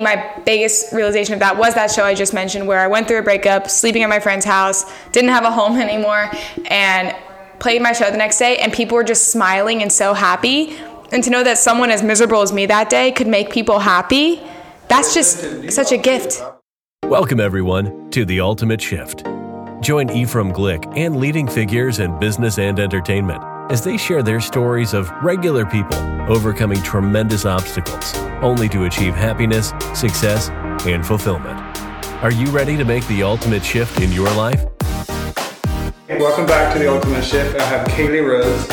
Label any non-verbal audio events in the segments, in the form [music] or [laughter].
My biggest realization of that was that show I just mentioned where I went through a breakup, sleeping at my friend's house, didn't have a home [laughs] anymore, and played my show the next day, and people were just smiling and so happy. And to know that someone as miserable as me that day could make people happy, that's just such a gift. Welcome, everyone, to The Ultimate Shift. Join Ephraim Glick and leading figures in business and entertainment as they share their stories of regular people overcoming tremendous obstacles only to achieve happiness, success, and fulfillment. Are you ready to make the ultimate shift in your life? Welcome back to the Ultimate Shift. I have Kaylee Rose,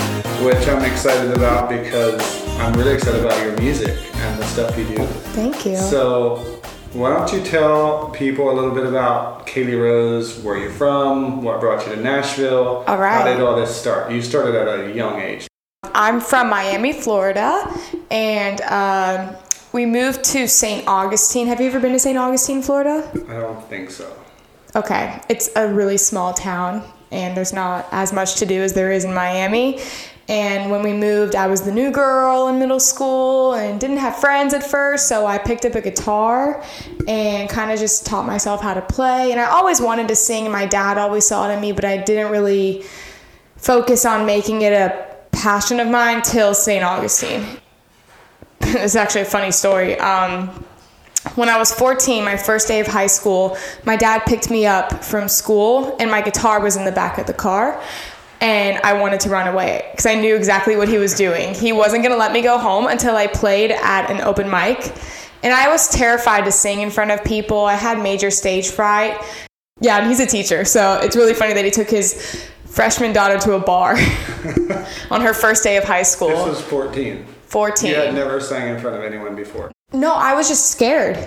which I'm excited about because I'm really excited about your music and the stuff you do. Thank you. So, why don't you tell people a little bit about Kaylee Rose, where you're from, what brought you to Nashville? All right. How did all this start? You started at a young age. I'm from Miami, Florida, and um, we moved to St. Augustine. Have you ever been to St. Augustine, Florida? I don't think so. Okay, it's a really small town, and there's not as much to do as there is in Miami. And when we moved, I was the new girl in middle school and didn't have friends at first, so I picked up a guitar and kind of just taught myself how to play. And I always wanted to sing, and my dad always saw it in me, but I didn't really focus on making it a passion of mine till St. Augustine. [laughs] it's actually a funny story. Um, when I was 14, my first day of high school, my dad picked me up from school, and my guitar was in the back of the car. And I wanted to run away because I knew exactly what he was doing. He wasn't going to let me go home until I played at an open mic. And I was terrified to sing in front of people. I had major stage fright. Yeah, and he's a teacher, so it's really funny that he took his freshman daughter to a bar [laughs] on her first day of high school. This was 14. 14. You had never sang in front of anyone before. No, I was just scared.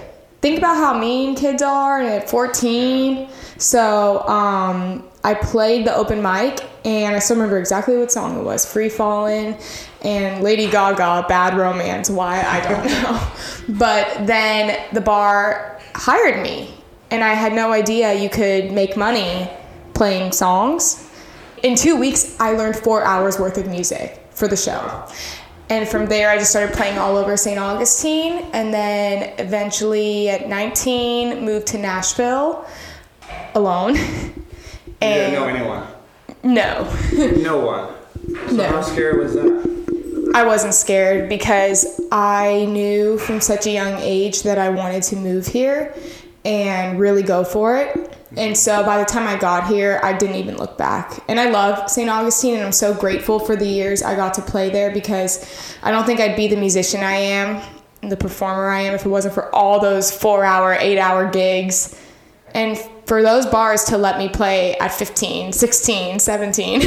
Think about how mean kids are at 14. So um, I played the open mic, and I still remember exactly what song it was Free Fallin' and Lady Gaga, Bad Romance. Why? I don't [laughs] know. but then the bar hired me, and I had no idea you could make money playing songs. In two weeks, I learned four hours worth of music for the show. And from there, I just started playing all over St. Augustine. And then eventually at 19, moved to Nashville alone. [laughs] You didn't know anyone. no, [laughs] No one. So No. how scary was that? I wasn't scared because I knew from such a young age that I wanted to move here and really go for it. And so by the time I got here, I didn't even look back. And I love St. Augustine and I'm so grateful for the years I got to play there because I don't think I'd be the musician I am, the performer I am, if it wasn't for all those four hour, eight hour gigs. And for those bars to let me play at 15, 16, 17,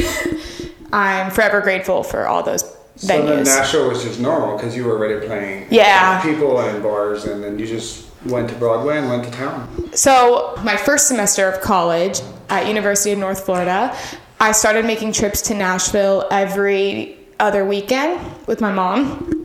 [laughs] I'm forever grateful for all those venues. So. Nashville was just normal because you were already playing Yeah. people and bars, and then you just went to Broadway and went to town. So, my first semester of college at University of North Florida, I started making trips to Nashville every other weekend with my mom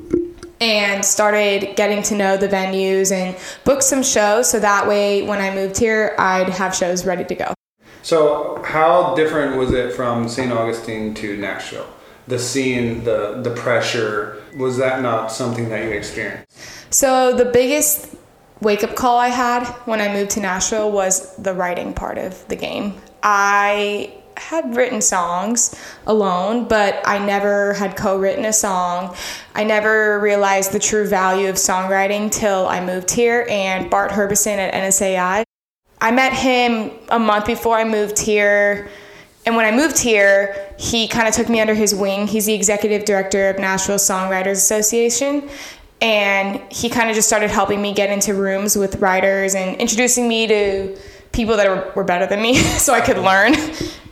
and started getting to know the venues and booked some shows so that way when I moved here, I'd have shows ready to go. So how different was it from St. Augustine to Nashville? The scene, the the pressure, was that not something that you experienced? So, the biggest wake up call I had when I moved to Nashville was the writing part of the game. I had written songs alone, but I never had co written a song. I never realized the true value of songwriting till I moved here and Bart Herbison at NSAI. I met him a month before I moved here. And when I moved here, he kind of took me under his wing. He's the executive director of Nashville Songwriters Association. And he kind of just started helping me get into rooms with writers and introducing me to people that were, were better than me [laughs] so I could learn.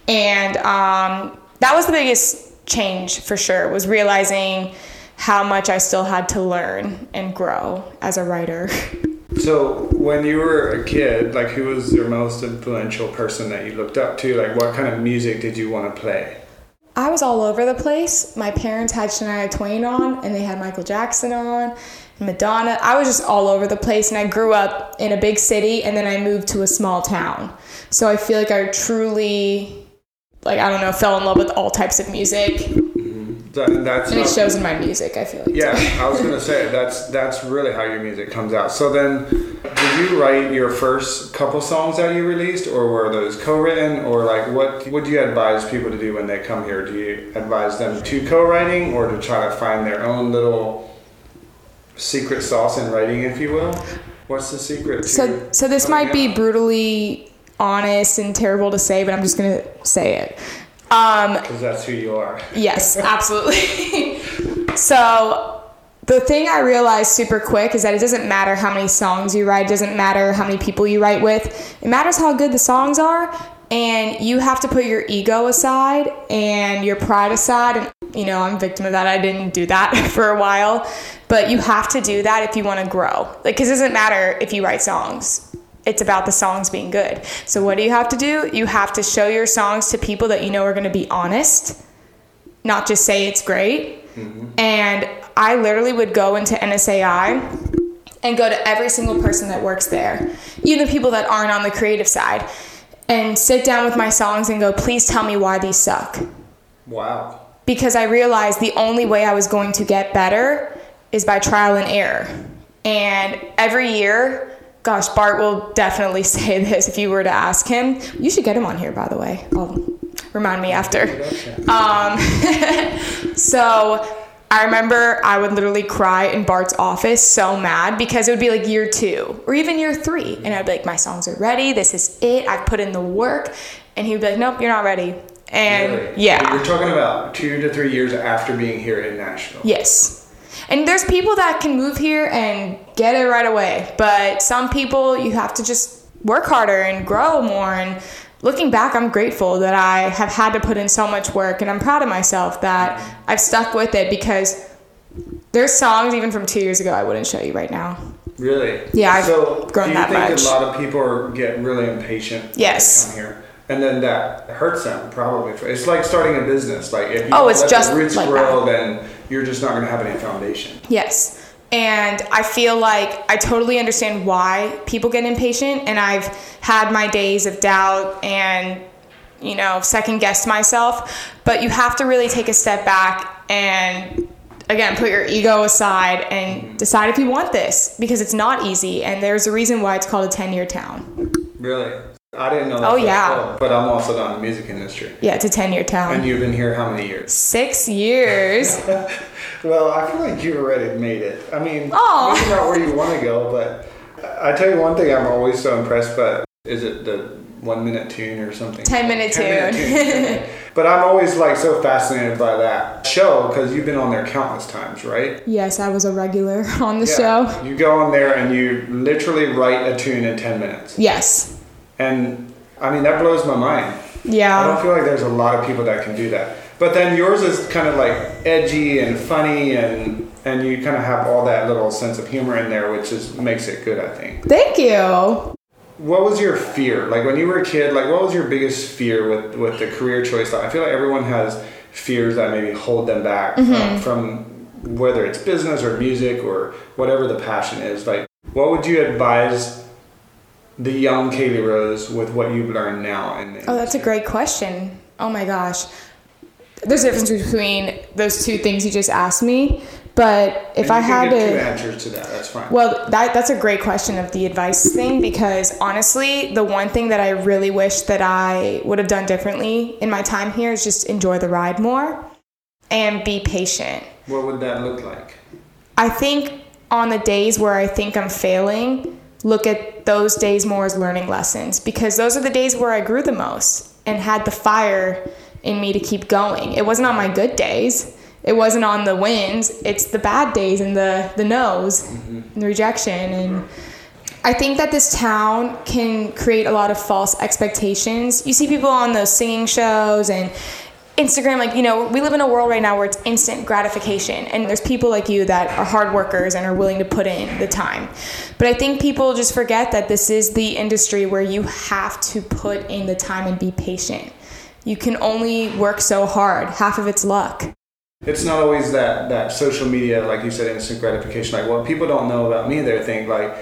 And um, that was the biggest change for sure, was realizing how much I still had to learn and grow as a writer. [laughs] So when you were a kid, like who was your most influential person that you looked up to? Like what kind of music did you want to play? I was all over the place. My parents had Shania Twain on, and they had Michael Jackson on, Madonna. I was just all over the place, and I grew up in a big city, and then I moved to a small town. So I feel like I truly, like I don't know, fell in love with all types of music. That, that's And it shows in my music, I feel like. Yeah, I was gonna say that's that's really how your music comes out. So then, did you write your first couple songs that you released, or were those co-written, or like what would you advise people to do when they come here? Do you advise them to co-writing, or to try to find their own little secret sauce in writing, if you will? What's the secret? To So, so this might be brutally honest and terrible to say, but I'm just gonna say it. Um, because that's who you are. [laughs] Yes, absolutely. [laughs] so the thing I realized super quick is that it doesn't matter how many songs you write, it doesn't matter how many people you write with. It matters how good the songs are, and you have to put your ego aside and your pride aside. And you know, I'm a victim of that. I didn't do that [laughs] for a while, but you have to do that if you want to grow. Like, because it doesn't matter if you write songs it's about the songs being good. So what do you have to do? You have to show your songs to people that you know are going to be honest, not just say it's great. Mm-hmm. And I literally would go into NSAI and go to every single person that works there, even the people that aren't on the creative side, and sit down with my songs and go, please tell me why these suck. Wow. Because I realized the only way I was going to get better is by trial and error. And every year, gosh, Bart will definitely [laughs] say this if you were to ask him. You should get him on here, by the way. I'll remind me after. Um, [laughs] so I remember I would literally cry in Bart's office so mad because it would be like year two or even year three. And I'd be like, my songs are ready. This is it. I've put in the work. And he would be like, nope, you're not ready. And Really? yeah. You're talking about two to three years after being here in Nashville. Yes. And there's people that can move here and get it right away. But some people, you have to just work harder and grow more. And looking back, I'm grateful that I have had to put in so much work. And I'm proud of myself that I've stuck with it because there's songs even from two years ago I wouldn't show you right now. Really? Yeah, I've so grown do you that think much. a lot of people get really impatient? Yes. Come here, and then that hurts them probably. It's like starting a business. Like if you Oh, it's let just the roots like grow, then you're just not going to have any foundation. Yes. And I feel like I totally understand why people get impatient. And I've had my days of doubt and, you know, second guessed myself. But you have to really take a step back and, again, put your ego aside and mm-hmm. decide if you want this because it's not easy. And there's a reason why it's called a 10 year town. Really? I didn't know. That Oh, yeah. But I'm also not in the music industry. Yeah, it's a 10 year town. And you've been here how many years? Six years. [laughs] Well, I feel like you already made it. I mean, maybe not where you want to go, but I tell you one thing I'm always so impressed by. Is it the one minute tune or something? 10 minute 10 tune. minute tune. [laughs] but I'm always like so fascinated by that show because you've been on there countless times, right? yes, I was a regular [laughs] on the Yeah. show. You go on there and you literally write a tune in 10 minutes. Yes. And I mean, that blows my mind. Yeah. I don't feel like there's a lot of people that can do that. But then yours is kind of like edgy and funny and and you kind of have all that little sense of humor in there, which is makes it good, I think. Thank you. What was your fear? Like when you were a kid, like what was your biggest fear with with the career choice? I feel like everyone has fears that maybe hold them back from, mm-hmm. from whether it's business or music or whatever the passion is. Like what would you advise the young Kaylee Rose with what you've learned now? In Oh, that's a great question. Oh my gosh. There's a difference between those two things you just asked me, but if And I had two to answers to that, that's fine. well, that that's a great question of the advice thing because honestly, the one thing that I really wish that I would have done differently in my time here is just enjoy the ride more and be patient. What would that look like? I think on the days where I think I'm failing, look at those days more as learning lessons because those are the days where I grew the most and had the fire in me to keep going. It wasn't on my good days. It wasn't on the wins. It's the bad days and the the no's mm-hmm. and the rejection and I think that this town can create a lot of false expectations. You see people on those singing shows and Instagram, like, you know, we live in a world right now where it's instant gratification. And there's people like you that are hard workers and are willing to put in the time. But I think people just forget that this is the industry where you have to put in the time and be patient. You can only work so hard, half of it's luck. It's not always that that social media, like you said, instant gratification. Like what people don't know about me, they think like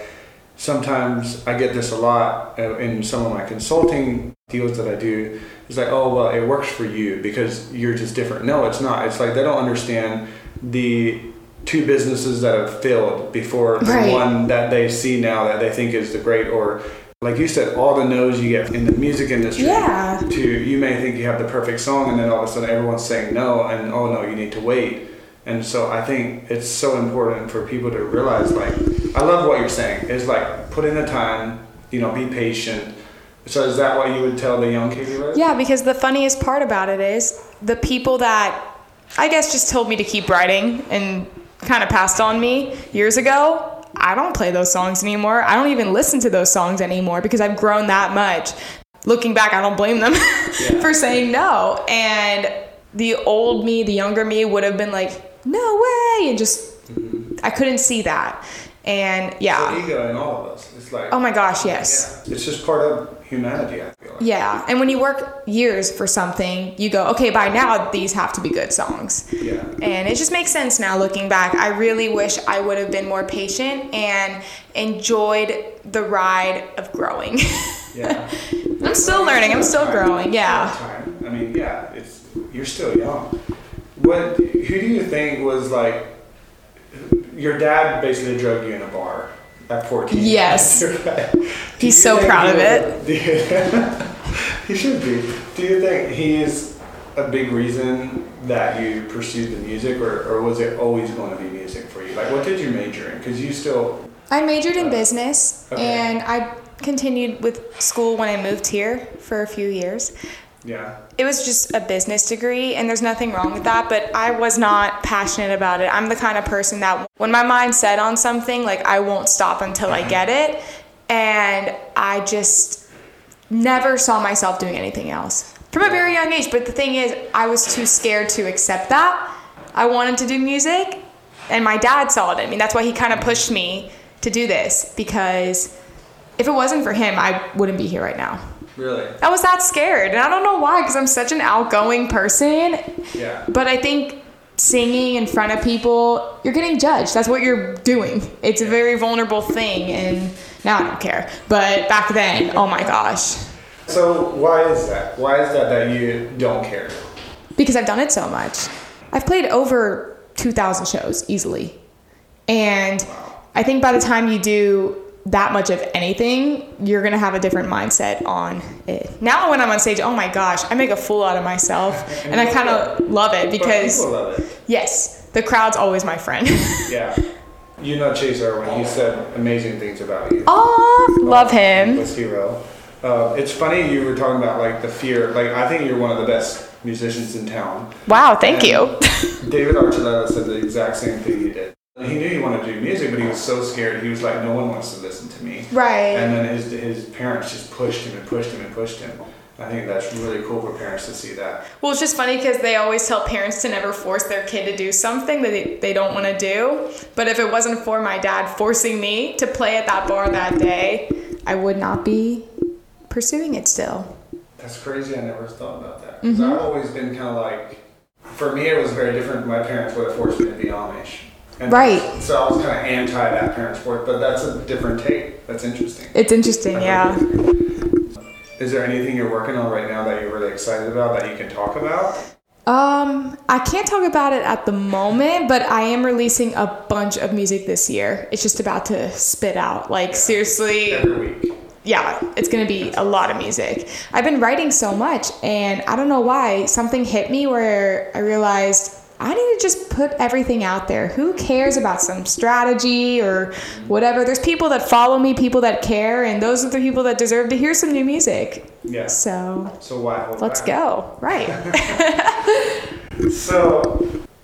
sometimes I get this a lot uh, in some of my consulting deals that I do. It's like, oh, well, it works for you because you're just different. No, it's not. It's like they don't understand the two businesses that have failed before the Right. one that they see now that they think is the great or like you said all the no's you get in the music industry Yeah. to you may think you have the perfect song and then all of a sudden everyone's saying no and oh no you need to wait and so i think it's so important for people to realize like i love what you're saying It's like put in the time you know be patient so is that what you would tell the young Kaylee Rose? Yeah, because the funniest part about it is the people that I guess just told me to keep writing and kind of passed on me years ago. I don't play those songs anymore. I don't even listen to those songs anymore because I've grown that much. Looking back, I don't blame them [laughs] for saying no. And the old me, the younger me would have been like, no way. And just, mm-hmm. I couldn't see that. And yeah. The ego in all of us it's like Oh my gosh, yes. yeah, it's just part of humanity i feel like Yeah, and when you work years for something, you go, okay, by now these have to be good songs. yeah And it just makes sense now looking back. I really wish I would have been more patient and enjoyed the ride of growing. [laughs] yeah I'm still learning, I'm still growing, yeah. Time. I mean, yeah, it's you're still young. What? Who do you think was like? Your dad basically drugged you in a bar at 14. Yes. [laughs] He's so proud of it. you- [laughs] he should be. Do you think he is a big reason that you pursued the music, or, or was it always going to be music for you? Like, what did you major in? Because you still. I majored in uh, business okay. and I continued with school when I moved here for a few years. Yeah. it was just a business degree and there's nothing wrong with that but i was not passionate about it. I'm the kind of person that when my mind's set on something like i won't stop until i get it. And i just never saw myself doing anything else. From a very young age but the thing is i was too scared to accept that. I wanted to do music and my dad saw it in me. That's why he kind of pushed me to do this because if it wasn't for him i wouldn't be here right now Really? I was that scared. And I don't know why, because I'm such an outgoing person. Yeah. But I think singing in front of people, you're getting judged. That's what you're doing. It's a very vulnerable thing. And now I don't care. But back then, oh my gosh. So why is that? Why is that that you don't care? Because I've done it so much. I've played over 2,000 shows easily. And I think by the time you do that much of anything, you're gonna have a different mindset on it. Now, when I'm on stage, oh my gosh, I make a fool out of myself, [laughs] and I kind of love it because love it. yes, the crowd's always my friend. [laughs] Yeah. You know Chase Irwin. He said amazing things about you. oh, love him. Hero. Uh, it's funny you were talking about like the fear. Like I think you're one of the best musicians in town. Wow, thank And you. David Archuleta said the exact same thing you did. He knew he wanted to do music, but he was so scared. He was like, no one wants to listen to me. Right. And then his his parents just pushed him and pushed him and pushed him. I think that's really cool for parents to see that. Well, it's just funny because they always tell parents to never force their kid to do something that they, they don't want to do. But if it wasn't for my dad forcing me to play at that bar that day, I would not be pursuing it still. That's crazy. I never thought about that. because I've always been kind of like, for me, it was very different. My parents would have forced me to be Amish. And Right. So I was kind of anti that parent sport, but that's a different take. That's interesting. It's interesting, yeah. Is there anything you're working on right now that you're really excited about that you can talk about? Um, I can't talk about it at the moment, but I am releasing a bunch of music this year. It's just about to spit out. Like seriously, Every week. yeah, it's gonna be a lot of music. I've been writing so much, and I don't know why. Something hit me where I realized I need to just put everything out there. Who cares about some strategy or whatever? There's people that follow me, people that care, and those are the people that deserve to hear some new music. Yes. So So why hold let's back? go. Right. [laughs] So,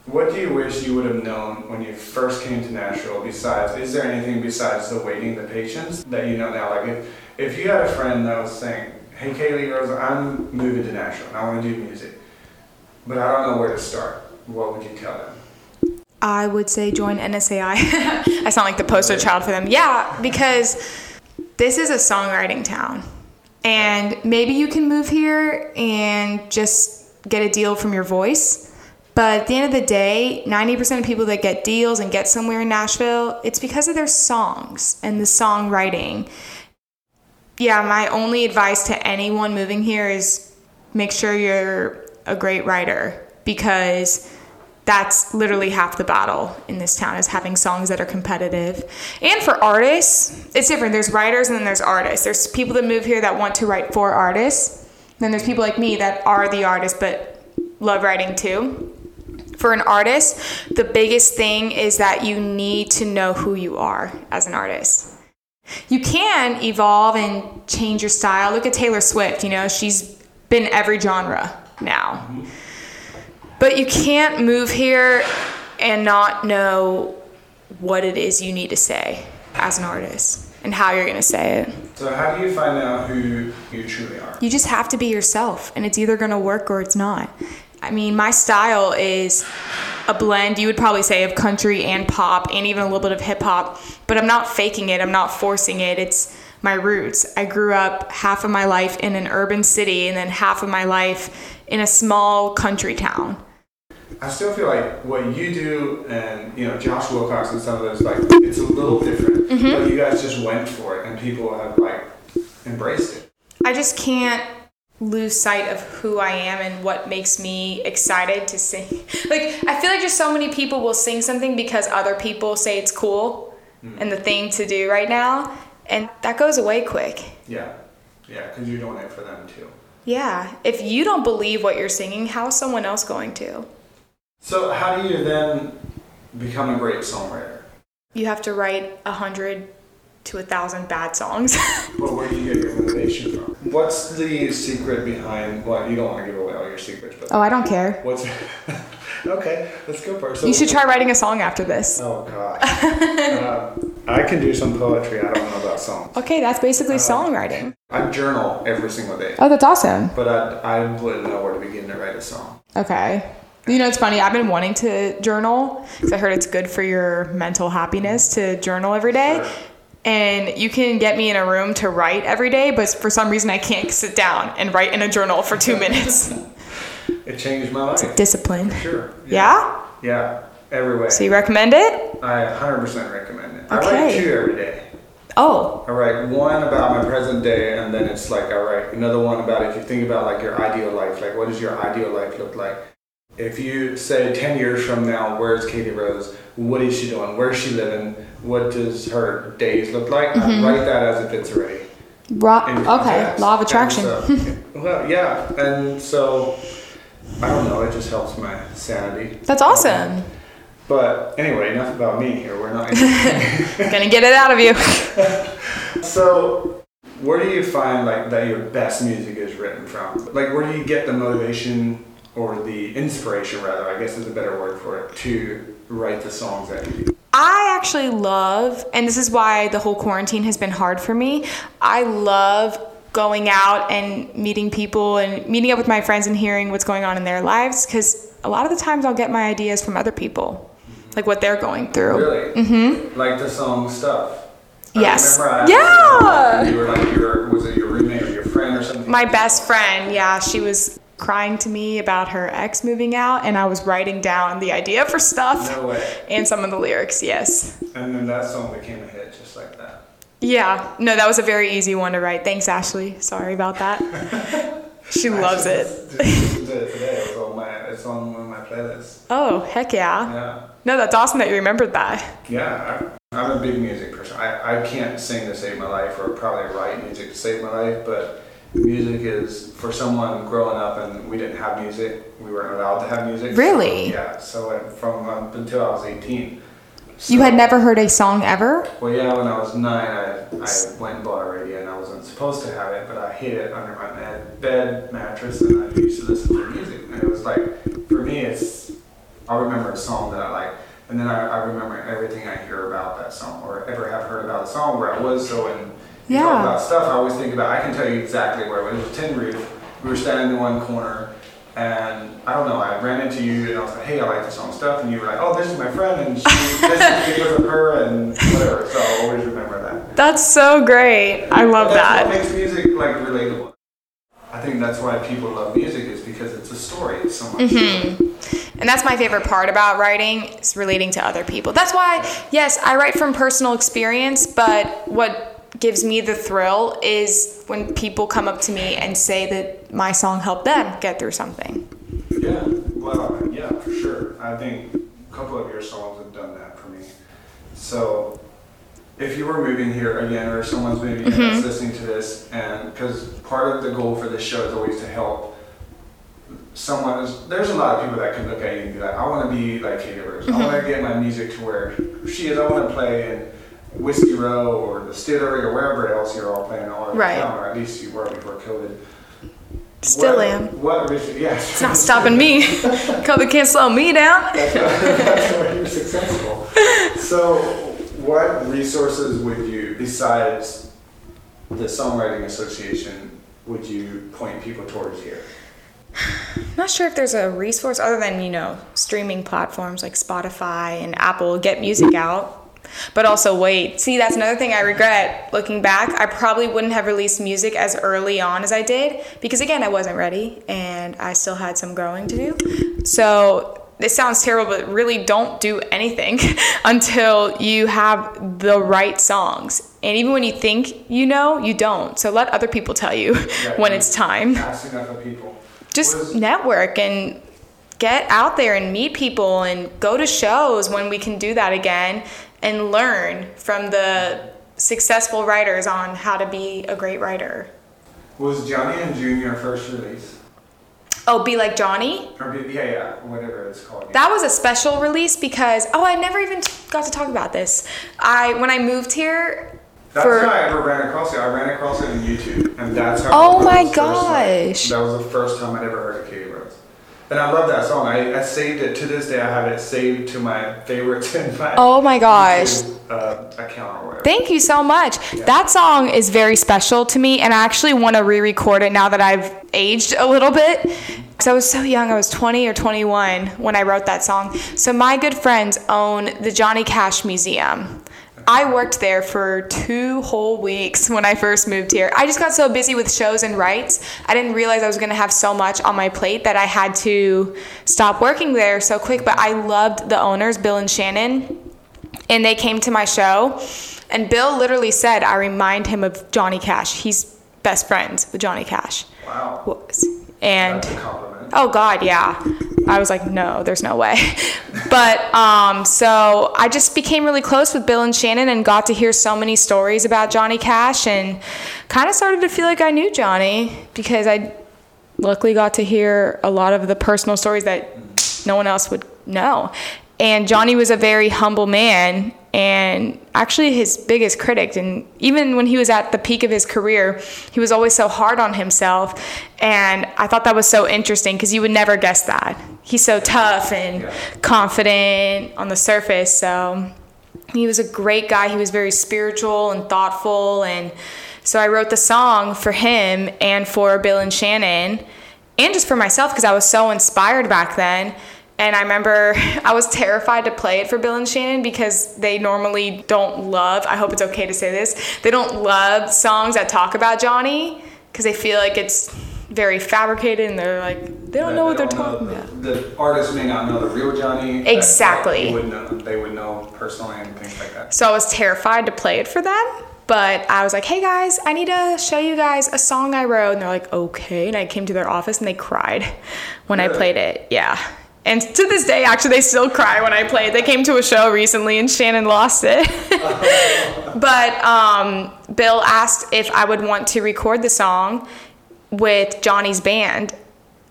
what do you wish you would have known when you first came to Nashville? Besides, is there anything besides the waiting, the patience that you know now? Like, if, if you had a friend that was saying, "Hey, Kaylee Rose, I'm moving to Nashville and I want to do music, but I don't know where to start," what would you tell them? I would say join NSAI. [laughs] I sound like the poster child for them. Yeah, because this is a songwriting town. And maybe you can move here and just get a deal from your voice. But at the end of the day, 90% of people that get deals and get somewhere in Nashville, it's because of their songs and the songwriting. Yeah, my only advice to anyone moving here is make sure you're a great writer because that's literally half the battle in this town is having songs that are competitive. And for artists, it's different. There's writers and then there's artists. There's people that move here that want to write for artists. Then there's people like me that are the artist but love writing too. For an artist, the biggest thing is that you need to know who you are as an artist. You can evolve and change your style. Look at Taylor Swift, you know, she's been every genre now. But you can't move here and not know what it is you need to say as an artist and how you're going to say it. So how do you find out who you truly are? You just have to be yourself, and it's either going to work or it's not. I mean, my style is a blend, you would probably say, of country and pop and even a little bit of hip hop, but I'm not faking it, I'm not forcing it. It's my roots. I grew up half of my life in an urban city and then half of my life in a small country town. I still feel like what you do and you know Josh Wilcox and some of those like it's a little different, Mm-hmm. but you guys just went for it and people have like embraced it. I just can't lose sight of who I am and what makes me excited to sing. [laughs] Like, I feel like just so many people will sing something because other people say it's cool and the thing to do right now, and that goes away quick. Yeah, yeah, because you're doing it for them too. Yeah, if you don't believe what you're singing, how is someone else going to? So how do you then become a great songwriter? You have to write a hundred to a thousand bad songs. [laughs] Well, where do you get your motivation from? What's the secret behind? Well, you don't want to give away all your secrets, but oh, I don't care. what's? [laughs] okay, let's go first. So- You should try writing a song after this. Oh God, [laughs] uh, I can do some poetry. I don't know about songs. Okay, that's basically songwriting. I journal every single day, Oh, that's awesome. but I, I wouldn't know where to begin to write a song. Okay. You know, it's funny. I've been wanting to journal because I heard it's good for your mental happiness to journal every day. Sure. And you can get me in a room to write every day, but for some reason I can't sit down and write in a journal for two minutes. [laughs] It changed my life. Discipline. Sure. Yeah? Yeah, every way. So you recommend it? I 100% recommend it. I write two every day. Oh, I write one about my present day, and then it's like I write another one about if you think about like your ideal life, like what does your ideal life look like? If you say 10 years from now, where's Kaylee Rose? What is she doing? Where's she living? What does her days look like? I mm-hmm. write that as if it's already. in okay. Law of attraction. so- [laughs] well, yeah, and so I don't know. It just helps my sanity. That's awesome. But anyway, enough about me here. We're not. [laughs] [laughs] Gonna get it out of you. so, where do you find like that your best music is written from? Like, where do you get the motivation or the inspiration, rather? I guess is a better word for it to write the songs that you do. I actually love, and this is why the whole quarantine has been hard for me. I love going out and meeting people and meeting up with my friends and hearing what's going on in their lives because a lot of the times I'll get my ideas from other people, like what they're going through. Really? Mm-hmm. Like the song stuff. Yes. remember I Yeah. You were like your was it your roommate or your friend or something? My best friend, yeah, she was crying to me about her ex moving out, and I was writing down the idea for stuff No way. and some of the lyrics, yes. And then that song became a hit just like that. Yeah, no, that was a very easy one to write. Thanks, Ashley. Sorry about that. [laughs] she loves it. Actually, did it today. It was on my. It's on one of my playlists. Oh, heck yeah. Yeah. No, that's awesome that you remembered that. Yeah, I, I'm a big music person. I, I can't sing to save my life or probably write music to save my life, but music is for someone growing up and we didn't have music. We weren't allowed to have music. Really? So, yeah. So from up until I was 18. So, You had never heard a song ever? Well, yeah. When I was nine, I, I went and bought a radio, and I wasn't supposed to have it, but I hid it under my bed, bed mattress, and I used to listen to music. And it was like, for me, it's. I remember a song that I like, and then I, I remember everything I hear about that song, or ever have heard about a song where I was. So you Yeah. talk about stuff, I always think about. I can tell you exactly where it was. It was Tin Roof. We were standing in one corner. And I don't know, I ran into you and I was like, hey, I like this song stuff. And you were like, oh, this is my friend. And she, this is because of her and whatever. So I'll always remember that. That's so great. I love That's what that. makes music like relatable. I think that's why people love music is because it's a story. so much. Mm-hmm. And that's my favorite part about writing is relating to other people. That's why, yes, I write from personal experience, but what gives me the thrill is when people come up to me and say that my song helped them get through something. Yeah, well, yeah, for sure. I think a couple of your songs have done that for me. So, if you were moving here again, or someone's moving here mm-hmm. that's listening to this, and because part of the goal for this show is always to help someone. Is, there's a lot of people that can look at you and be like, I want to be like Kaylee Rose. I mm-hmm. want to get my music to where she is. I want to play in Whiskey Row or the Stillery or wherever else you're all playing all over Right. town, or at least you were before COVID. Still what, am. What reason? Yes. It's not stopping me. [laughs] COVID can't slow me down. That's why you're successful. So, what resources would you, besides the Songwriting Association, would you point people towards here? I'm not sure if there's a resource other than you know streaming platforms like spotify and apple get music out but also wait. See that's another thing i regret. Looking back i probably wouldn't have released music as early on as i did because again i wasn't ready and i still had some growing to do. So this sounds terrible but really don't do anything [laughs] until you have the right songs. And even when you think you know you don't. So let other people tell you when it's time. people. just Was- network and get out there and meet people and go to shows when we can do that again and learn from the successful writers on how to be a great writer. Was Johnny and June your first release? Oh, be like Johnny. Or be, yeah, yeah, whatever it's called. That was a special release because oh, I never even got to talk about this. I when I moved here That's for how I ever ran across it. I ran across it on YouTube, and that's how. Oh my was first, like, gosh. that was the first time I'd ever heard of Kaylee Rose, and I love that song. I, I saved it to this day. I have it saved to my favorites [laughs] in my. Oh my gosh. YouTube, uh, account or whatever. Thank you so much. That song is very special to me, and I actually want to re record it now that I've aged a little bit. Because I was so young, I was 20 or 21 when I wrote that song. So, my good friends own the Johnny Cash Museum. I worked there for two whole weeks when I first moved here. I just got so busy with shows and rights, I didn't realize I was going to have so much on my plate that I had to stop working there so quick. But I loved the owners, Bill and Shannon and they came to my show and bill literally said i remind him of johnny cash he's best friends with johnny cash Wow. And That's a compliment. Oh god yeah i was like no there's no way [laughs] but um so i just became really close with bill and shannon and got to hear so many stories about johnny cash and kind of started to feel like i knew johnny because i luckily got to hear a lot of the personal stories that no one else would know. And Johnny was a very humble man and actually his biggest critic. And even when he was at the peak of his career, he was always so hard on himself. And I thought that was so interesting because you would never guess that. He's so tough and confident on the surface. So he was a great guy. He was very spiritual and thoughtful. And so I wrote the song for him and for Bill and Shannon, and just for myself because I was so inspired back then. And I remember [laughs] I was terrified to play it for Bill and Shannon because they normally don't love, I hope it's okay to say this, they don't love songs that talk about Johnny because they feel like it's very fabricated and they're like, they don't know what they're talking know- about. The artist may not know the real Johnny. Exactly. That would know, they would know personally and things like that. So I was terrified to play it for them. But I was like, hey guys, I need to show you guys a song I wrote. And they're like, okay. And I came to their office and they cried [laughs] when I played it. Yeah. And to this day, actually, they still cry when I play it. They came to a show recently and Shannon lost it. [laughs] but um, Bill asked if I would want to record the song with Johnny's band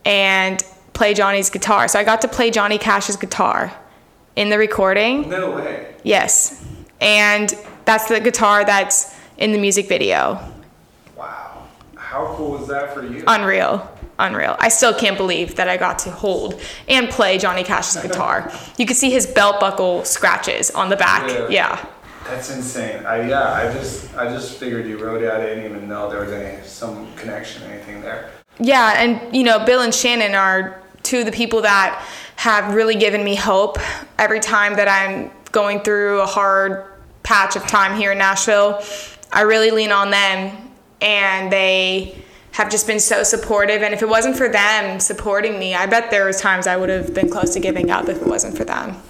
and play Johnny's guitar. So I got to play Johnny Cash's guitar in the recording. No way. Yes. And that's the guitar that's in the music video. Wow. How cool was that for you? Unreal. Unreal. I still can't believe that I got to hold and play Johnny Cash's guitar. You could see his belt buckle scratches on the back. Yeah. Yeah. That's insane. I yeah, I just I just figured you wrote it. I didn't even know there was any some connection, anything there. Yeah, and you know, Bill and Shannon are two of the people that have really given me hope every time that I'm going through a hard patch of time here in Nashville. I really lean on them, and they have just been so supportive. And if it wasn't for them supporting me, I bet there was times I would have been close to giving up if it wasn't for them.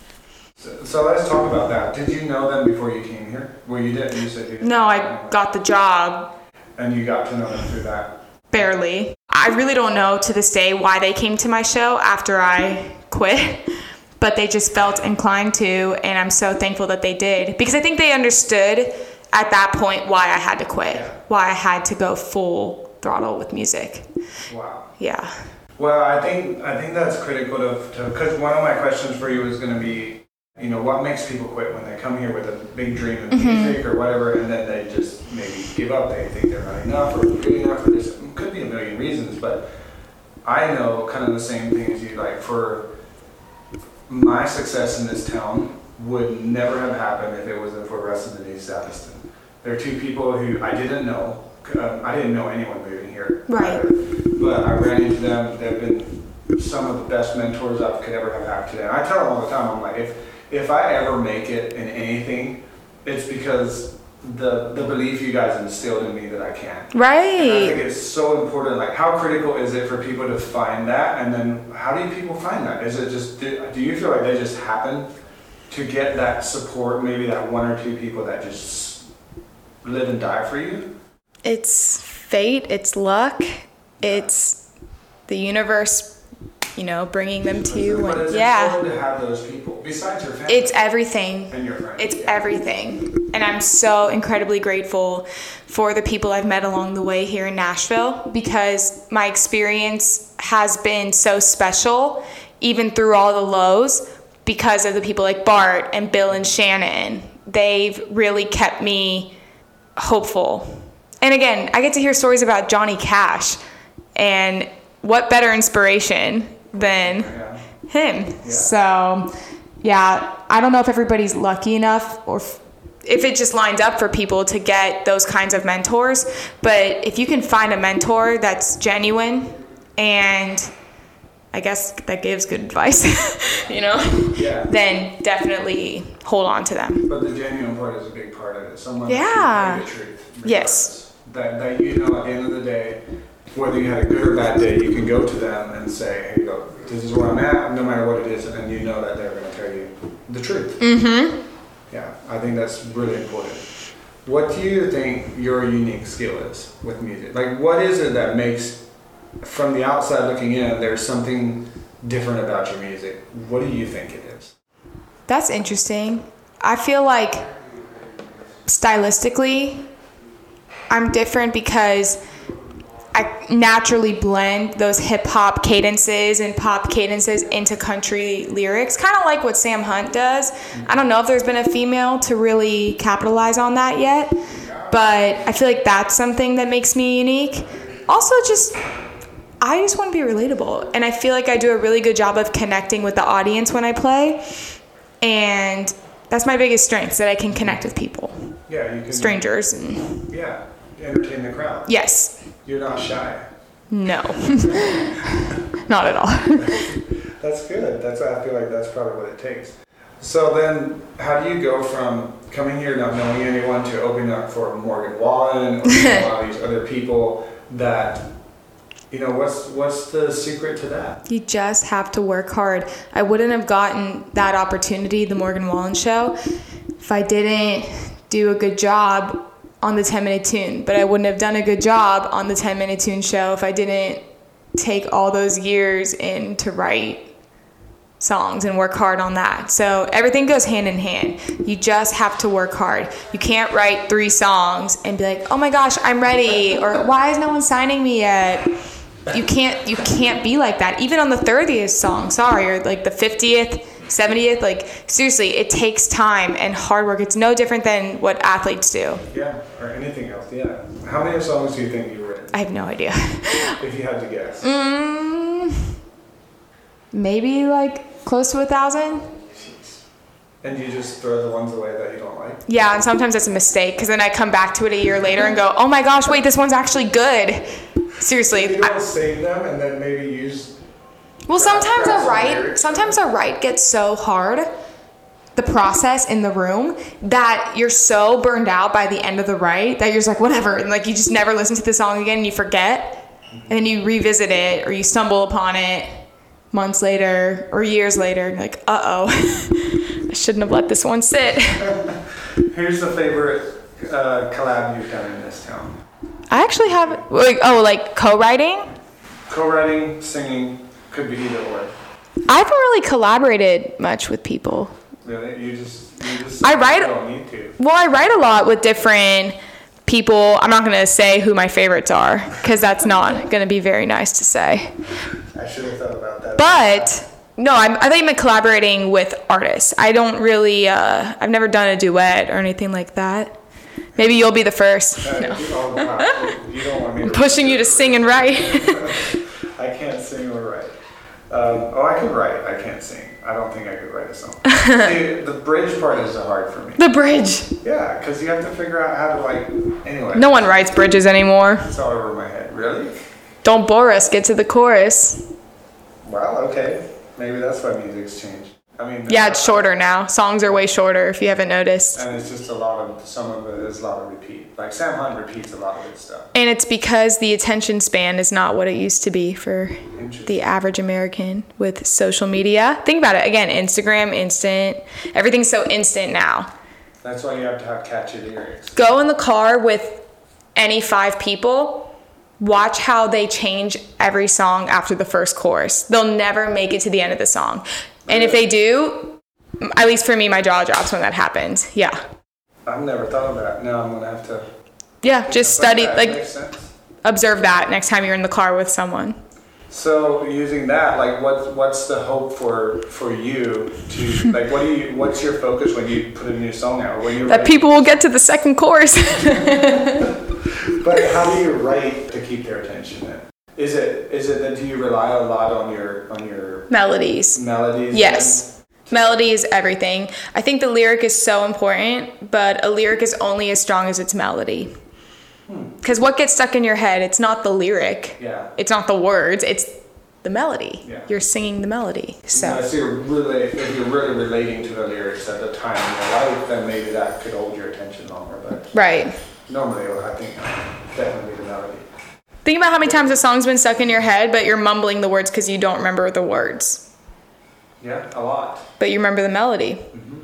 So, so let's talk about that. Did you know them before you came here? Well, you didn't. You said you didn't. No, I got the job And you got to know them through that. barely. I really don't know to this day why they came to my show after I quit, [laughs] but they just felt inclined to, and I'm so thankful that they did because I think they understood at that point why I had to quit, why I had to go full throttle with music. Wow. Yeah. Well, I think I think that's critical to because one of my questions for you is going to be, you know, what makes people quit when they come here with a big dream of mm-hmm. music or whatever, and then they just maybe give up. They think they're not enough or good enough, or this could be a million reasons. But I know kind of the same thing as you. Like for my success in this town would never have happened if it wasn't for Russ and Denise Zaviston. There are two people who I didn't know. Um, I didn't know anyone moving here. Right. But I ran into them. They've been some of the best mentors I could ever have had today. And I tell them all the time, I'm like, if if I ever make it in anything, it's because the the belief you guys instilled in me that I can. And I think Right. it's so important. Like, how critical is it for people to find that? And then, how do people find that? Is it just, do, do you feel like they just happen to get that support? Maybe that one or two people that just live and die for you? It's fate, it's luck, it's the universe, you know, bringing them to you. But it's yeah. to have those people besides your family It's everything. and your friends. It's Yeah. everything. And I'm so incredibly grateful for the people I've met along the way here in Nashville because my experience has been so special, even through all the lows, because of the people like Bart and Bill and Shannon. They've really kept me hopeful. And again, I get to hear stories about Johnny Cash. And what better inspiration than Yeah. him. So, yeah, I don't know if everybody's lucky enough or if, if it just lined up for people to get those kinds of mentors. But if you can find a mentor that's genuine and I guess that gives good advice, [laughs] you know, Yeah. then definitely hold on to them. But the genuine part is a big part of it. Someone Yeah. who can the truth. Yes. That, that you know at the end of the day, whether you had a good or bad day, you can go to them and say, hey, look, this is where I'm at, no matter what it is, and you know that they're going to tell you the truth. Mm-hmm. Yeah, I think that's really important. What do you think your unique skill is with music? Like, what is it that makes, from the outside looking in, there's something different about your music? What do you think it is? That's interesting. I feel like stylistically, I'm different because I naturally blend those hip hop cadences and pop cadences into country lyrics, kind of like what Sam Hunt does. I don't know if there's been a female to really capitalize on that yet, but I feel like that's something that makes me unique. Also, just I just want to be relatable, and I feel like I do a really good job of connecting with the audience when I play, and that's my biggest strength that I can connect with people, Yeah, you can. strangers, and Yeah, entertain the crowd. yes, You're not shy. no, [laughs] not at all. [laughs] That's good. That's I feel like that's probably what it takes. So then, how do you go from coming here not knowing anyone to opening up for Morgan Wallen or a lot of these other people that, you know, what's what's the secret to that? You just have to work hard. I wouldn't have gotten that opportunity, the Morgan Wallen show, if I didn't do a good job on the 10 minute tune. But I wouldn't have done a good job on the 10 minute tune show if I didn't take all those years in to write songs and work hard on that. So everything goes hand in hand. You just have to work hard. You can't write three songs and be like, "Oh my gosh, I'm ready," or "Why is no one signing me yet?" You can't you can't be like that. Even on the 30th song, sorry, or like the 50th, 70th, like seriously, it takes time and hard work. It's no different than what athletes do. Yeah, or anything else? Yeah. How many songs do you think you've written, I have no idea. [laughs] if you had to guess? Mm, maybe like close to a thousand. And you just throw the ones away that you don't like? Yeah, and sometimes it's a mistake because then I come back to it a year later and go, oh my gosh, wait, this one's actually good. Seriously. You I- don't save them and then maybe use. Well, sometimes a write, sometimes a write gets so hard, the process in the room, that you're so burned out by the end of the write that you're just like, whatever. And like you just never listen to the song again and you forget. and then you revisit it or you stumble upon it months later or years later, and you're like, uh oh, [laughs] I shouldn't have let this one sit. [laughs] Who's the favorite uh, collab you've done in this town? I actually have, like, oh, like co writing? Co-writing, singing, could be either or. I haven't really collaborated much with people. Really, you just you just I write- You don't need to. Well, I write a lot with different people. I'm not going to say who my favorites are because that's not going to be very nice to say. I should have thought about that. But no, I'm, I think I'm collaborating with artists. I don't really, uh, I've never done a duet or anything like that. Maybe you'll be the first. Uh, No. wow. You don't want me to [laughs] Pushing you to sing and write. [laughs] I can't sing or write. Um, oh, I can write. I can't sing. I don't think I could write a song. [laughs] See, the bridge part is hard for me. the bridge. Yeah, because you have to figure out how to like. Anyway. No one writes bridges anymore. It's all over my head. Really? Don't bore us. Get to the chorus. Well, okay. Maybe that's why music's changed. I mean. Yeah, it's shorter now. Songs are way shorter if you haven't noticed. And it's just a lot of some of it is a lot of repeat. Like Sam Hunt repeats a lot of his stuff. And it's because the attention span is not what it used to be for the average American with social media. Think about it again Instagram, instant. Everything's so instant now. That's why you have to have catchy lyrics. Go in the car with any five people, watch how they change every song after the first chorus. They'll never make it to the end of the song. And if they do, at least for me, my jaw drops when that happens. Yeah. I've never thought of that. Now I'm gonna have to. Yeah, just study, that like, observe that next time you're in the car with someone. So using that, like, what what's the hope for for you to like? What do you? What's your focus when you put a new song out? When you That write- people will get to the second course. [laughs] But how do you write to keep their attention? Then is it is it that do you rely a lot on your on your Melodies. melodies? Yes. Melody is everything. I think the lyric is so important, but a lyric is only as strong as its melody. Hmm. Because what gets stuck in your head, it's not the lyric, Yeah. it's not the words, it's the melody. Yeah. You're singing the melody. So if you're really if you're really relating to the lyrics at the time in your life, then maybe that could hold your attention longer. But right. normally, I think definitely the melody. Think about how many times a song's been stuck in your head, but you're mumbling the words because you don't remember the words, Yeah, a lot. but you remember the melody. Mm-hmm.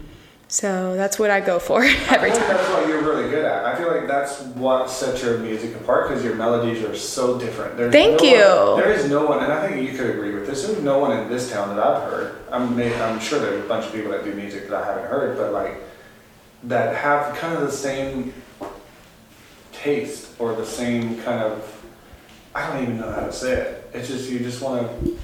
So that's what I go for [laughs] every time. that's what you're really good at. I feel like that's what sets your music apart because your melodies are so different. There's Thank no you. One, there is no one, and I think you could agree with this. There's no one in this town that I've heard. I'm, I'm sure there's a bunch of people that do music that I haven't heard, but like that have kind of the same taste or the same kind of. I don't even know how to say it. It's just you just want to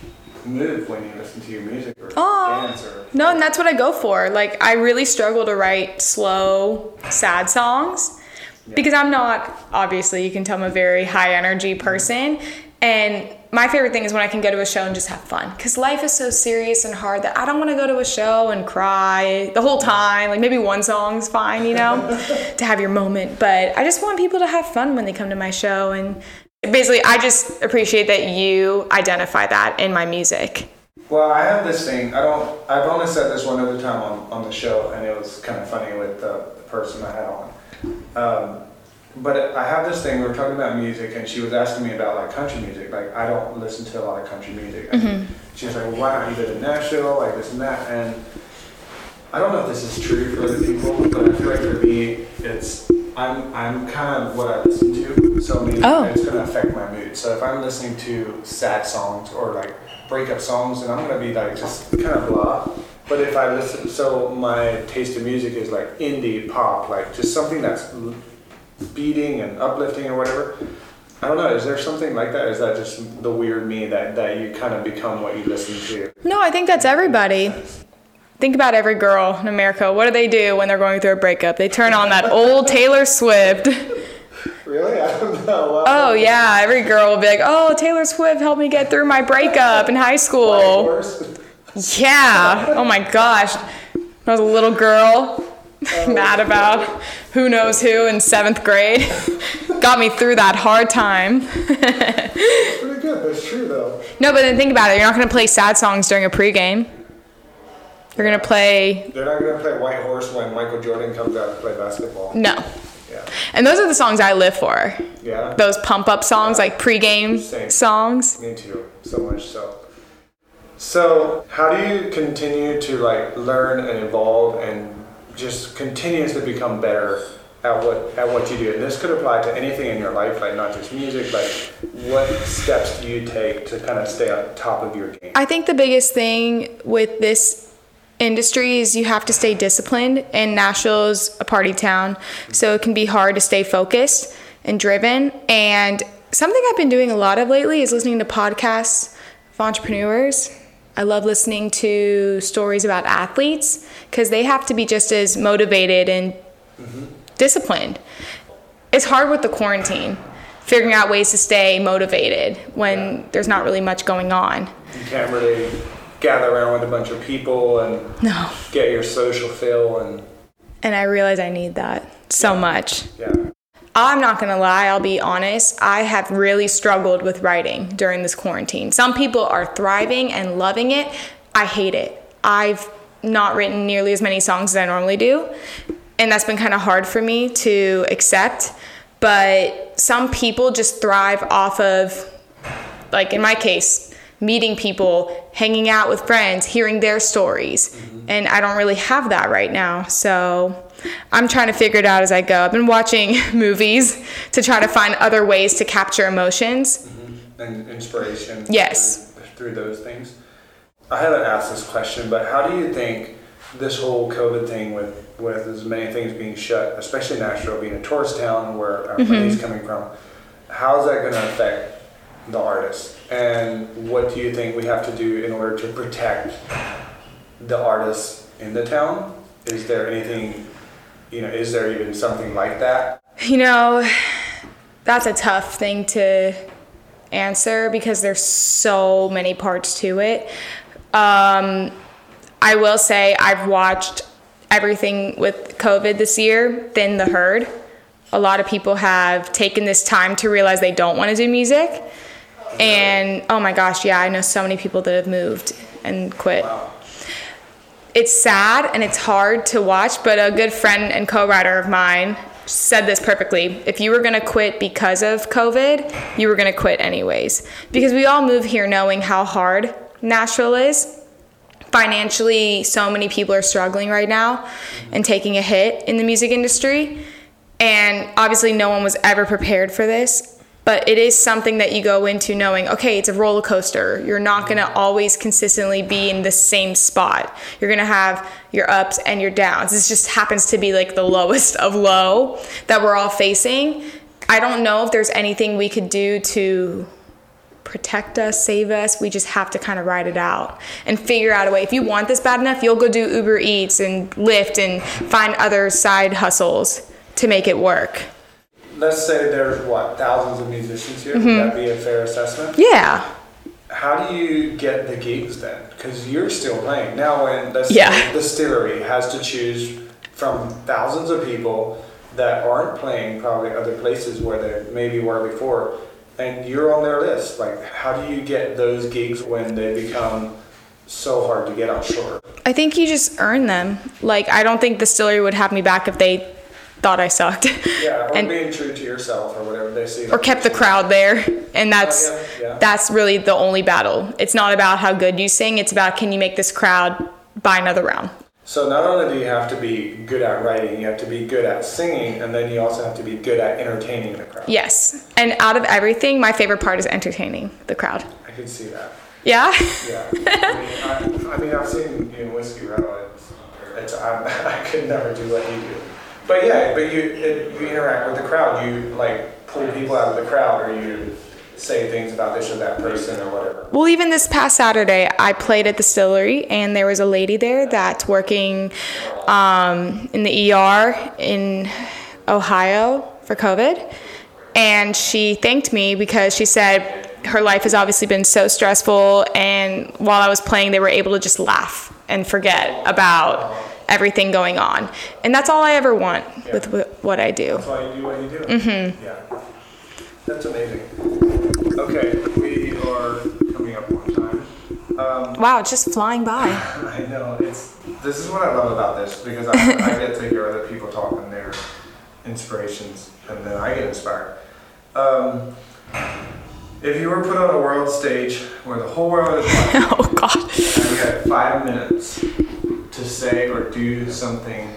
move when you listen to your music or Aw. dance or. No, and that's what I go for. Like, I really struggle to write slow, sad songs because I'm not, obviously, you can tell I'm a very high energy mm-hmm. person. And my favorite thing is when I can go to a show and just have fun because life is so serious and hard that I don't want to go to a show and cry the whole time. Like, maybe one song's fine, you know, [laughs] to have your moment. But I just want people to have fun when they come to my show. And basically, I just appreciate that you identify that in my music. Well, I have this thing. I don't. I've only said this one other time on, on the show, and it was kind of funny with the, the person I had on. Um, but I have this thing. We were talking about music, and she was asking me about like country music. Like I don't listen to a lot of country music. And She was like, well, "Why don't you go to Nashville? Like this and that." And I don't know if this is true for other people, but I feel like for me, it's I'm I'm kind of what I listen to. So I mean, Oh. it's gonna affect my mood. So if I'm listening to sad songs or like breakup songs, then I'm gonna be like just kind of blah. But if I listen, so my taste of music is like indie pop, like just something that's beating and uplifting or whatever. I don't know. Is there something like that? Is that just the weird me that that you kind of become what you listen to? No, I think that's everybody. Think about every girl in America. What do they do when they're going through a breakup? They turn on that old Taylor Swift. [laughs] Really? [laughs] I don't know. Oh, yeah, every girl will be like, oh, Taylor Swift helped me get through my breakup in high school. Yeah. Oh my gosh. When I was a little girl, oh, [laughs] mad about who knows who in seventh grade. [laughs] Got me through that hard time. That's pretty good. That's true though. No, but then think about it. You're not going to play sad songs during a pregame. You're going to play, They're not gonna play White Horse when Michael Jordan comes out to play basketball. no. Yeah. Yeah. And those are the songs I live for. Yeah. Those pump up songs, like pregame Same. songs. Me too. So much so. So, how do you continue to like learn and evolve and just continuously become better at what at what you do? And this could apply to anything in your life, like not just music. Like, what steps do you take to kind of stay on top of your game? I think the biggest thing with this industry is you have to stay disciplined, and Nashville's a party town, so it can be hard to stay focused and driven. And something I've been doing a lot of lately is listening to podcasts of entrepreneurs. I love listening to stories about athletes because they have to be just as motivated and disciplined. It's hard with the quarantine, figuring out ways to stay motivated when there's not really much going on. You can't really gather around with a bunch of people and No. get your social fill and And I realize I need that so much. yeah. I'm not gonna lie, I'll be honest. I have really struggled with writing during this quarantine. Some people are thriving and loving it. I hate it. I've not written nearly as many songs as I normally do, and that's been kind of hard for me to accept. But some people just thrive off of, like in my case, meeting people, hanging out with friends, hearing their stories. And I don't really have that right now. So I'm trying to figure it out as I go. I've been watching [laughs] movies to try to find other ways to capture emotions. and inspiration. Yes. Through, through those things. I haven't asked this question, but how do you think this whole COVID thing with with as many things being shut, especially Nashville being a tourist town where our Mm-hmm. money's coming from, how is that going to affect the artists? And what do you think we have to do in order to protect the artists in the town? Is there anything, you know, is there even something like that? You know, that's a tough thing to answer because there's so many parts to it. Um, I will say I've watched everything with COVID this year, Thin the Herd. A lot of people have taken this time to realize they don't want to do music. And oh my gosh, yeah, I know so many people that have moved and quit. It's sad and it's hard to watch, but a good friend and co writer of mine said this perfectly. If you were going to quit because of COVID, you were going to quit anyways. Because we all move here knowing how hard Nashville is. Financially, so many people are struggling right now and taking a hit in the music industry. And obviously, no one was ever prepared for this. But it is something that you go into knowing, okay, it's a roller coaster. You're not going to always consistently be in the same spot. You're going to have your ups and your downs. This just happens to be like the lowest of low that we're all facing. I don't know if there's anything we could do to protect us, save us. We just have to kind of ride it out and figure out a way. If you want this bad enough, you'll go do Uber Eats and Lyft and find other side hustles to make it work. Let's say there's what thousands of musicians here. Mm-hmm. Would that be a fair assessment? Yeah. How do you get the gigs then? Because you're still playing now. When the Yeah. distillery has to choose from thousands of people that aren't playing probably other places where they maybe were before, and you're on their list. Like, how do you get those gigs when they become so hard to get on shore? I think you just earn them. Like, I don't think Distillery would have me back if they thought I sucked. Yeah, or [laughs] and being true to yourself or whatever they see. or kept the crowd there. And oh, that's Oh, yeah, yeah. that's really the only battle. It's not about how good you sing, it's about can you make this crowd buy another round. So not only do you have to be good at writing, you have to be good at singing, and then you also have to be good at entertaining the crowd. Yes. And out of everything, my favorite part is entertaining the crowd. I can see that. Yeah? Yeah. [laughs] I mean, I, I mean, I've seen you in Whiskey Row. It's, it's I'm, [laughs] I could never do what you do. But yeah, but you it, you interact with the crowd. You like pull people out of the crowd, or you say things about this or that person or whatever. Well, even this past Saturday, I played at the distillery, and there was a lady there that's working um, in the ER in Ohio for COVID. And she thanked me because she said her life has obviously been so stressful. And while I was playing, they were able to just laugh and forget about everything going on. And that's all I ever want with wh- what I do. That's why you do what you do. Mm-hmm. Yeah. That's amazing. Okay, we are coming up on time. Um, Wow, it's just flying by. [laughs] I know it's. This is what I love about this because I, I [laughs] get to hear other people talk and their inspirations, and then I get inspired. Um, if you were put on a world stage where the whole world is watching, [laughs] oh God. and you had five minutes to say or do something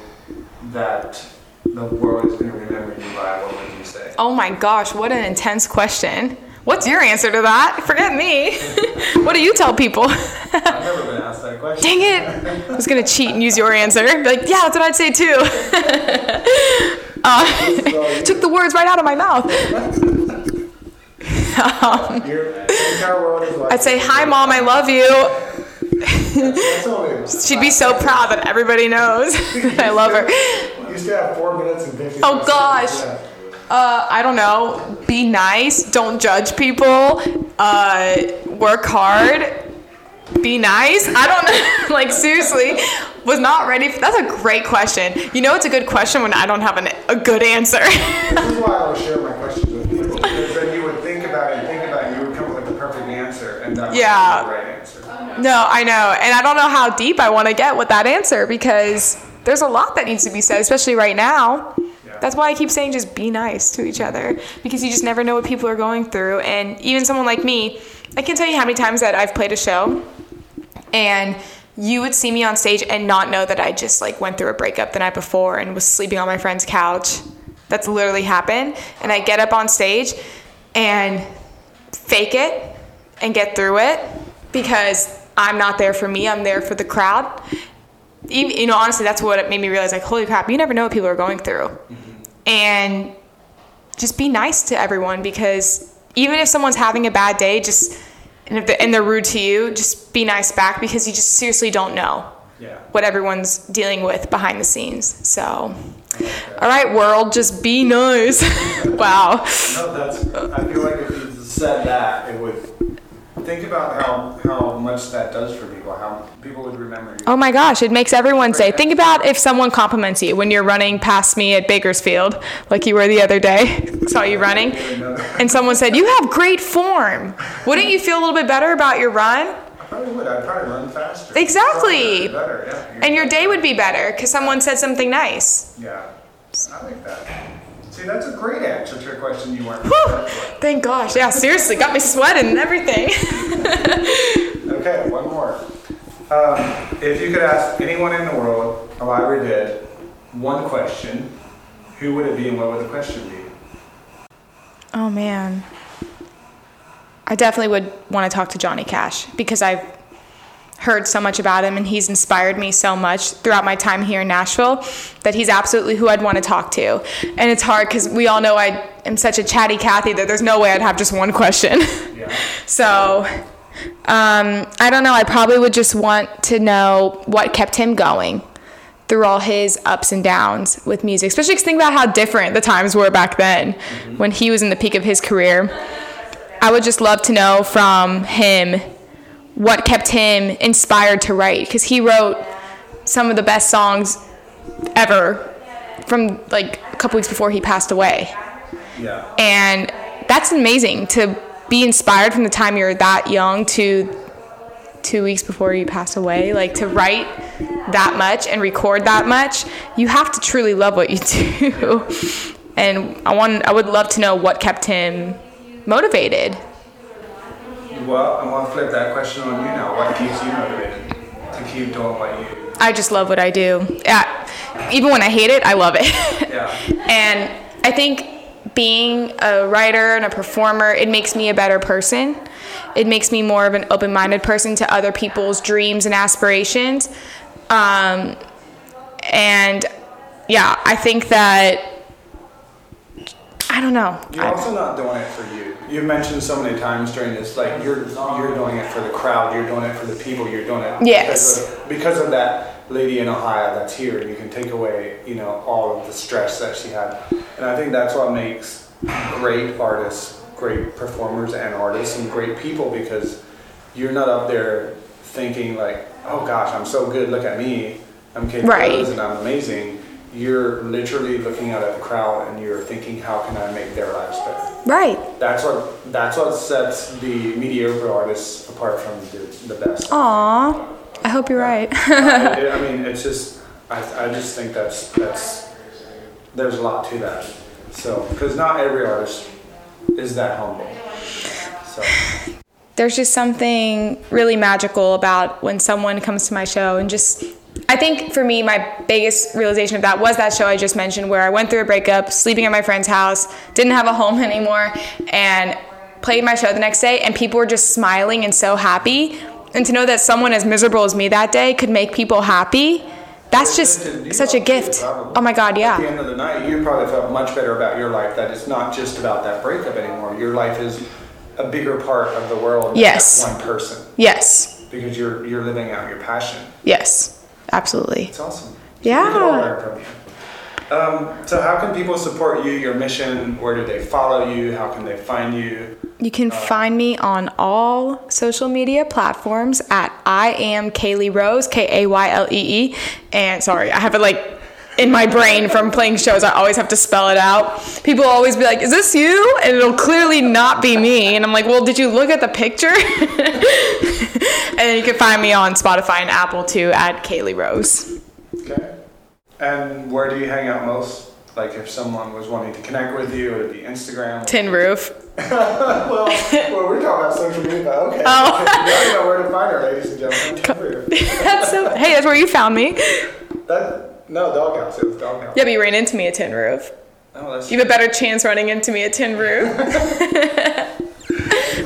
that the world is going to remember you by, what would you say? Oh my gosh, what an intense question. What's your answer to that? Forget me. [laughs] what do you tell people? I've never been asked that question. Dang it. I was gonna cheat and use your answer. Be like, yeah, that's what I'd say too. [laughs] uh, [laughs] took the words right out of my mouth. Your entire world is watching. I'd say, hi, mom, I love you. [laughs] She'd be so proud that everybody knows that [laughs] [laughs] I love her. You still have four minutes and fifty. Oh, gosh. Uh, I don't know. Be nice. Don't judge people. Uh, work hard. Be nice. I don't know. like seriously, was not ready. For, that's a great question. You know, it's a good question when I don't have an, a good answer. This is why I always share my questions with people because then you would think about it and think about it, and you would come up with the perfect answer, and that would Yeah. right. No, I know, and I don't know how deep I want to get with that answer because there's a lot that needs to be said, especially right now. Yeah. That's why I keep saying just be nice to each other because you just never know what people are going through. And even someone like me, I can tell you how many times that I've played a show and you would see me on stage and not know that I just like went through a breakup the night before and was sleeping on my friend's couch. That's literally happened. And I get up on stage and fake it and get through it because I'm not there for me, I'm there for the crowd. Even, you know, honestly, that's what made me realize like, holy crap, you never know what people are going through. Mm-hmm. And just be nice to everyone because even if someone's having a bad day, just and if they're, and they're rude to you, just be nice back because you just seriously don't know Yeah. what everyone's dealing with behind the scenes. So, all right, world, just be nice. [laughs] wow. No, that's. I feel like if you said that, it would. Think about how how much that does for people. How people would remember you. Oh my gosh, it makes everyone say, think about if someone compliments you when you're running past me at Bakersfield, like you were the other day. [laughs] Saw you running. And someone said, You have great form. Wouldn't you feel a little bit better about your run? I probably would. I'd probably run faster. Exactly. Better. Yeah. And your day would be better because someone said something nice. Yeah. I like that. See, that's a great answer to a question you weren't Whew. prepared for. Thank gosh. Yeah, seriously, got me sweating and everything. [laughs] Okay, one more. Um, if you could ask anyone in the world, alive or dead, one question, who would it be and what would the question be? Oh man. I definitely would want to talk to Johnny Cash because I've heard so much about him and he's inspired me so much throughout my time here in Nashville that he's absolutely who I'd want to talk to. And it's hard because we all know I am such a chatty Cathy that there's no way I'd have just one question. Yeah. [laughs] so um, I don't know. I probably would just want to know what kept him going through all his ups and downs with music, especially 'cause think about how different the times were back then when he was in the peak of his career. I would just love to know from him what kept him inspired to write because he wrote some of the best songs ever from like a couple weeks before he passed away. Yeah. And that's amazing to be inspired from the time you're that young to two weeks before you pass away. Like to write that much and record that much, you have to truly love what you do. [laughs] And I want, I would love to know what kept him motivated. Well, I want to flip that question on you now. What keeps you motivated to keep doing what you? I just love what I do. Yeah, even when I hate it, I love it. Yeah. [laughs] And I think being a writer and a performer, it makes me a better person. It makes me more of an open minded person to other people's dreams and aspirations. Um, and yeah, I think that, I don't know. You're also not doing it for you. You've mentioned so many times during this, like you're you're doing it for the crowd. You're doing it for the people. You're doing it Yes. because of, because of that lady in Ohio that's here, you can take away you know all of the stress that she had. And I think that's what makes great artists, great performers, and artists, and great people because you're not up there thinking like, oh gosh, I'm so good. Look at me. I'm capable Right. and I'm amazing. You're literally looking out at the crowd and you're thinking, how can I make their lives better? Right. That's what that's what sets the mediocre artists apart from the, the best. Aw, I hope you're right. [laughs] I, [laughs] I mean, it's just I, I just think that's that's there's a lot to that. So, because not every artist is that humble. So, there's just something really magical about when someone comes to my show and just I think for me my biggest realization of that was that show I just mentioned where I went through a breakup, sleeping at my friend's house, didn't have a home [laughs] anymore and played my show the next day and people were just smiling and so happy and to know that someone as miserable as me that day could make people happy that's just such a gift. Oh my God, yeah. At the end of the night, you probably felt much better about your life. That it's not just about that breakup anymore. Your life is a bigger part of the world. Yes. one person. Yes. Because you're you're living out your passion. Yes. Absolutely. It's awesome. Yeah. We can all learn from you. Um, so how can people support you, your mission? Where do they follow you? How can they find you? You can find me on all social media platforms at I am Kaylee Rose, K A Y L E E. And sorry, I have it like in my brain from playing shows. I always have to spell it out. People always be like, "Is this you?" And it'll clearly not be me. And I'm like, "Well, did you look at the picture?" [laughs] and you can find me on Spotify and Apple too at Kaylee Rose. Okay. And where do you hang out most? Like if someone was wanting to connect with you, would it be Instagram? Tin Roof. [laughs] well, well, we're talking about social media. Okay. Oh. [laughs] you know where to find her, ladies and gentlemen. Tin Roof. That's so. Hey, that's where you found me. That no doghouse. It was doghouse. Yeah, but you ran into me at Tin Roof. Oh, that's You have a better chance running into me at Tin Roof. [laughs]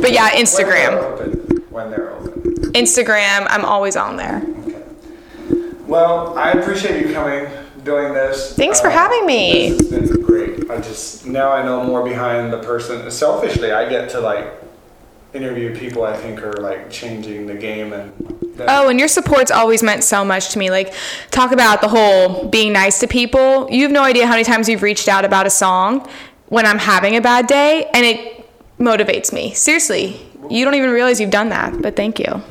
but yeah, When they're Instagram. open. When they're open. Instagram, I'm always on there. Okay. Well, I appreciate you coming, doing this. Thanks for Uh, having me. This has been great. I just now I know more behind the person. Selfishly, I get to like interview people I think are like changing the game and. Oh, and your support's always meant so much to me. Like, talk about the whole being nice to people. You have no idea how many times you've reached out about a song when I'm having a bad day, and it motivates me. Seriously, you don't even realize you've done that, but thank you.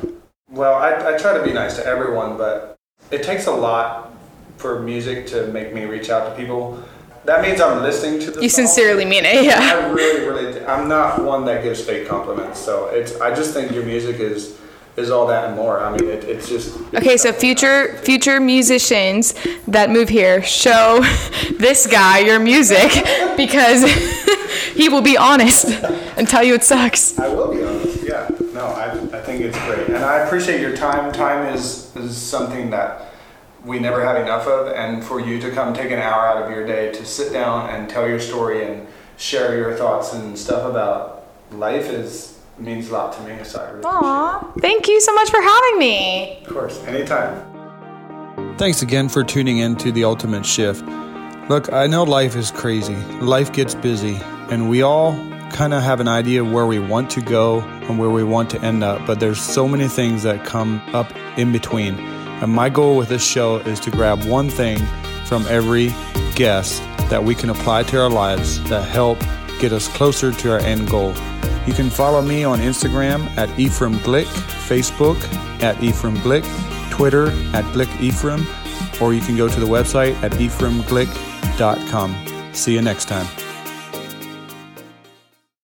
Well, I, I try to be nice to everyone, but it takes a lot for music to make me reach out to people. That means I'm listening to the You song. sincerely mean it, yeah. I really, really. I'm not one that gives fake compliments. So it's, I just think your music is, is all that and more. I mean, it, it's just. Okay, so future future musicians that move here, show [laughs] this guy your music [laughs] because [laughs] he will be honest and tell you it sucks. I will be honest. Yeah. No, I, I think it's great, and I appreciate your time. Time is is something that we never have enough of, and for you to come take an hour out of your day to sit down and tell your story and share your thoughts and stuff about life is means a lot to me. So I really Aw, thank you so much for having me. Of course, anytime. Thanks again for tuning in to The Ultimate Shift. Look, I know life is crazy, life gets busy, and we all kind of have an idea of where we want to go and where we want to end up, but there's so many things that come up in between. And my goal with this show is to grab one thing from every guest that we can apply to our lives that help get us closer to our end goal. You can follow me on Instagram at Ephraim Glick, Facebook at Ephraim Glick, Twitter at Glick Ephraim, or you can go to the website at ephraimglick.com. See you next time.